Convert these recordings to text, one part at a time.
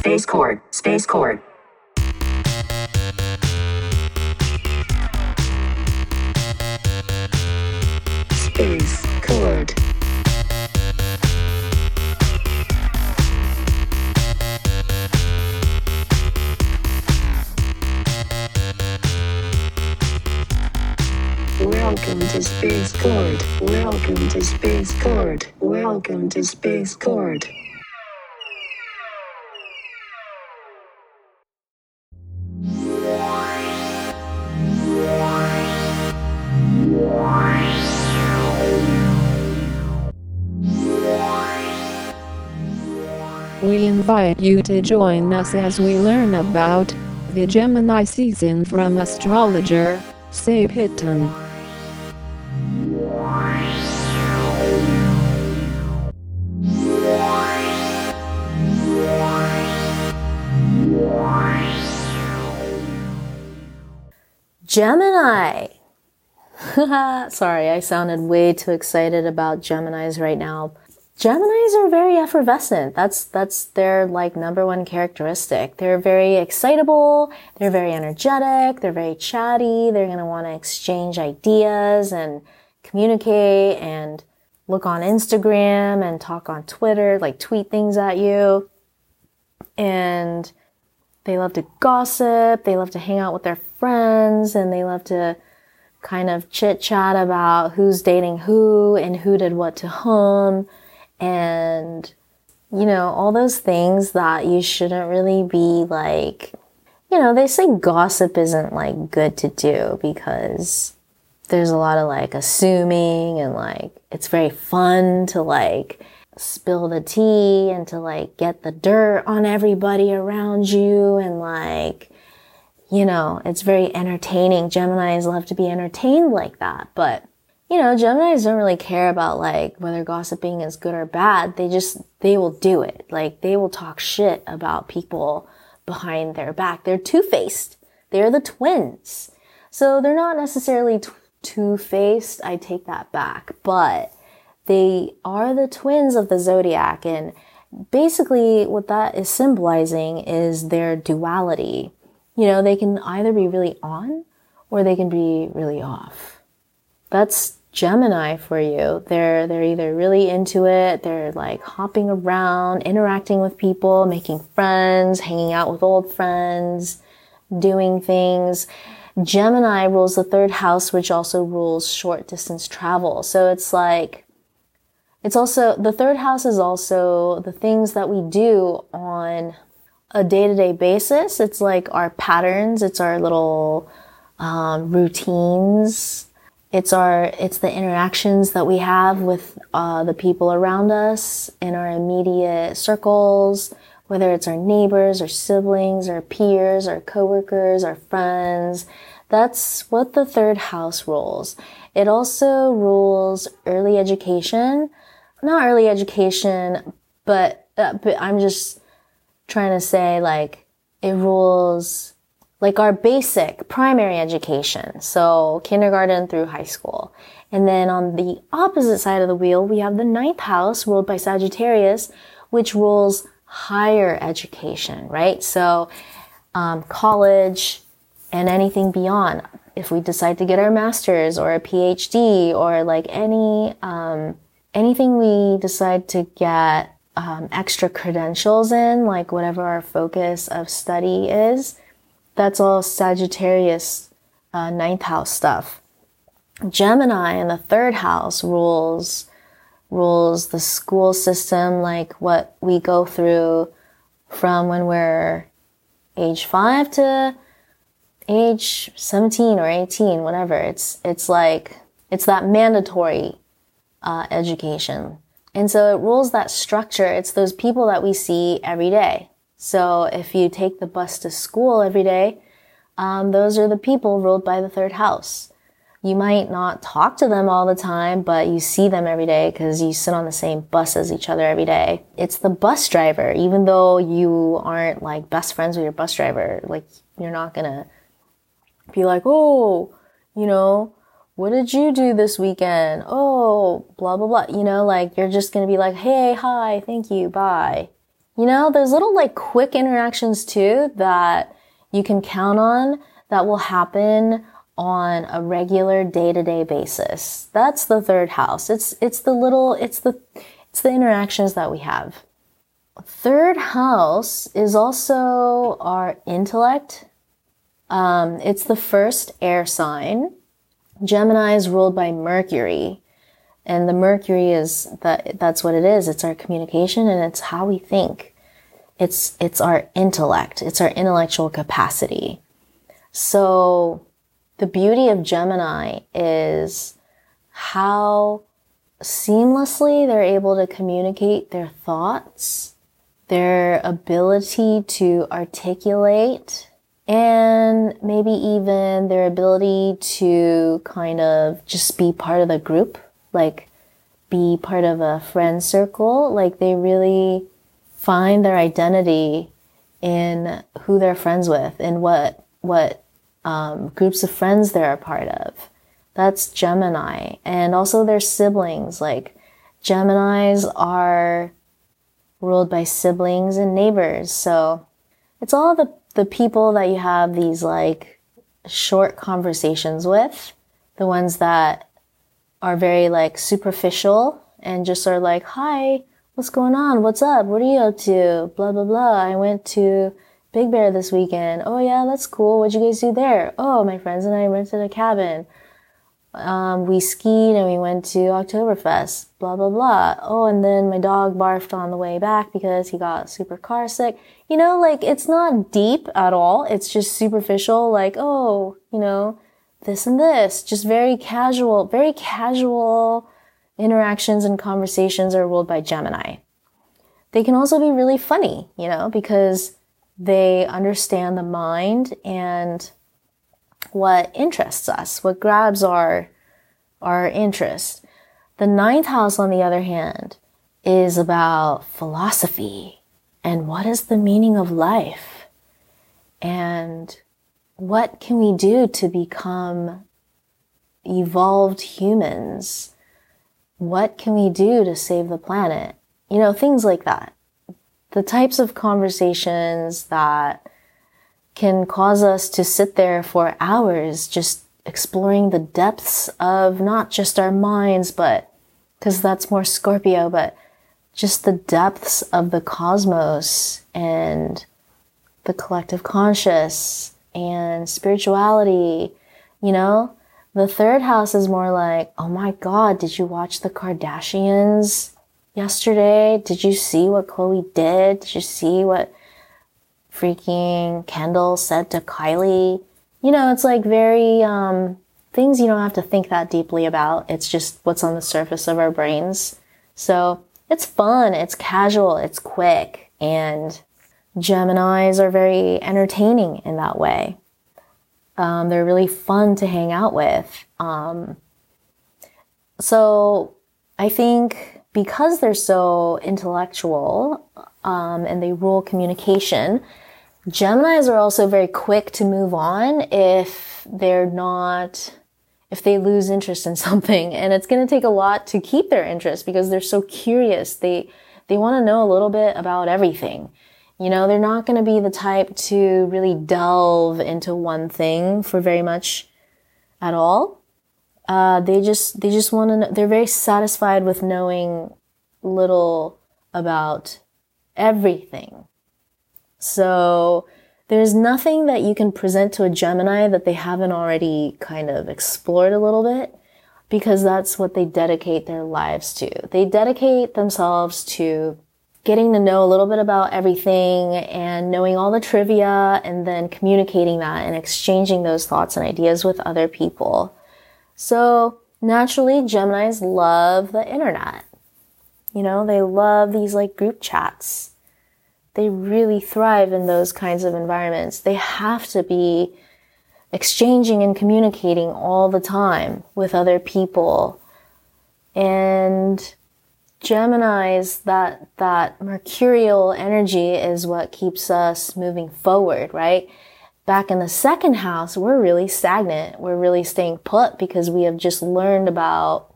Space Cord. Space Cord. Space. Welcome to Space Cord. Welcome to Space Cord. Welcome to Space Cord. We invite you to join us as we learn about the Gemini season from astrologer Save Hitton. Gemini. Sorry, I sounded way too excited about Geminis right now. Geminis are very effervescent. That's that's their like number one characteristic. They're very excitable, they're very energetic, they're very chatty, they're going to want to exchange ideas and communicate and look on Instagram and talk on Twitter, like tweet things at you. And they love to gossip, they love to hang out with their friends, and they love to kind of chit chat about who's dating who and who did what to whom and you know all those things that you shouldn't really be like you know they say gossip isn't like good to do because there's a lot of like assuming and like it's very fun to like spill the tea and to like get the dirt on everybody around you and like you know it's very entertaining. Geminis love to be entertained like that but you know, Geminis don't really care about like whether gossiping is good or bad. They just, they will do it. Like they will talk shit about people behind their back. They're two-faced. They're the twins. So they're not necessarily t- two-faced. I take that back, but they are the twins of the zodiac. And basically what that is symbolizing is their duality. You know, they can either be really on or they can be really off. That's Gemini for you. They're they're either really into it, they're like hopping around, interacting with people, making friends, hanging out with old friends, doing things. Gemini rules the third house, which also rules short distance travel. So it's like it's also the third house is also the things that we do on a day-to-day basis. It's like our patterns, it's our little um, routines it's our, it's the interactions that we have with uh, the people around us in our immediate circles, whether it's our neighbors or siblings or peers or coworkers or friends. That's what the third house rules. It also rules early education, not early education, but, uh, but I'm just trying to say like it rules like our basic primary education. So kindergarten through high school. And then on the opposite side of the wheel, we have the ninth house ruled by Sagittarius, which rules higher education, right? So, um, college and anything beyond. If we decide to get our master's or a PhD or like any, um, anything we decide to get um, extra credentials in, like whatever our focus of study is, that's all Sagittarius uh, ninth house stuff. Gemini in the third house rules rules the school system, like what we go through from when we're age five to age 17 or 18, whatever. It's, it's like, it's that mandatory, uh, education. And so it rules that structure. It's those people that we see every day. So if you take the bus to school every day, um, those are the people ruled by the third house. You might not talk to them all the time, but you see them every day because you sit on the same bus as each other every day. It's the bus driver, even though you aren't like best friends with your bus driver. Like you're not gonna be like, oh, you know, what did you do this weekend? Oh, blah, blah, blah. You know, like you're just gonna be like, hey, hi, thank you, bye You know, there's little like quick interactions too that you can count on that will happen on a regular day-to-day basis. That's the third house. It's it's the little it's the it's the interactions that we have. Third house is also our intellect. Um, it's the first air sign. Gemini is ruled by Mercury. And the Mercury is that that's what it is. It's our communication and it's how we think. It's it's our intellect. It's our intellectual capacity. So the beauty of Gemini is how seamlessly they're able to communicate their thoughts, their ability to articulate, and maybe even their ability to kind of just be part of the group, like be part of a friend circle. Like they really find their identity in who they're friends with and what, what um, groups of friends they're a part of. That's Gemini. And also their siblings. Like Geminis are ruled by siblings and neighbors. So it's all the, the people that you have these like short conversations with, the ones that are very like superficial and just are like, hi, what's going on? What's up? What are you up to? Blah, blah, blah. I went to Big Bear this weekend. Oh yeah, that's cool. What'd you guys do there? Oh, my friends and I rented a cabin. Um, we skied and we went to Oktoberfest. Blah blah blah. Oh, and then my dog barfed on the way back because he got super car sick. You know, like it's not deep at all. It's just superficial. Like oh, you know, this and this. Just very casual, very casual interactions and conversations are ruled by Gemini. They can also be really funny, you know, because they understand the mind and what interests us, what grabs our, our interest. The ninth house, on the other hand, is about philosophy and what is the meaning of life and what can we do to become evolved humans? What can we do to save the planet? You know, things like that the types of conversations that can cause us to sit there for hours just exploring the depths of not just our minds, but because that's more Scorpio, but just the depths of the cosmos and the collective conscious and spirituality, you know? The third house is more like, oh my God, did you watch the Kardashians? yesterday. Did you see what Khloe did? Did you see what freaking Kendall said to Kylie? You know, it's like very, um, things you don't have to think that deeply about. It's just what's on the surface of our brains. So it's fun, it's casual, it's quick, and Geminis are very entertaining in that way. Um, they're really fun to hang out with. Um, so I think because they're so intellectual um, and they rule communication, Geminis are also very quick to move on if they're not, if they lose interest in something. And it's going to take a lot to keep their interest because they're so curious. They, they want to know a little bit about everything. You know, they're not going to be the type to really delve into one thing for very much at all. Uh, they just they just want to know, they're very satisfied with knowing little about everything. So there's nothing that you can present to a Gemini that they haven't already kind of explored a little bit because that's what they dedicate their lives to. They dedicate themselves to getting to know a little bit about everything and knowing all the trivia and then communicating that and exchanging those thoughts and ideas with other people. So naturally, Geminis love the internet. You know, they love these like group chats. They really thrive in those kinds of environments. They have to be exchanging and communicating all the time with other people. And Gemini's that that mercurial energy is what keeps us moving forward, right? back in the second house, we're really stagnant. We're really staying put because we have just learned about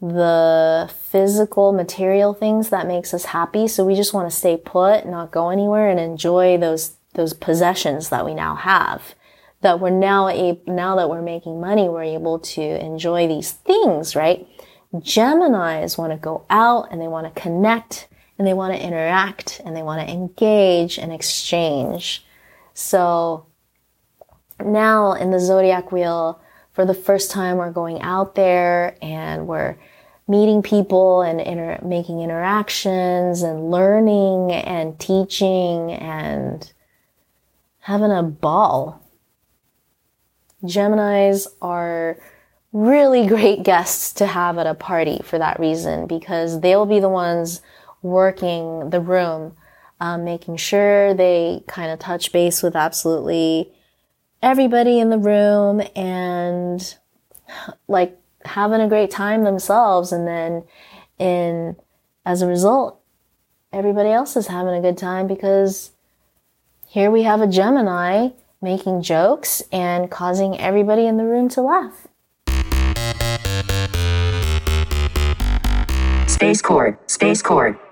the physical material things that makes us happy so we just want to stay put not go anywhere and enjoy those those possessions that we now have that we're now able now that we're making money we're able to enjoy these things right geminis want to go out and they want to connect and they want to interact and they want to engage and exchange so now in the zodiac wheel for the first time we're going out there and we're meeting people and inter- making interactions and learning and teaching and having a ball. Geminis are really great guests to have at a party for that reason because they'll be the ones working the room, um, making sure they kind of touch base with absolutely everybody in the room and like having a great time themselves and then in as a result everybody else is having a good time because here we have a Gemini making jokes and causing everybody in the room to laugh. Space Court, Space Court.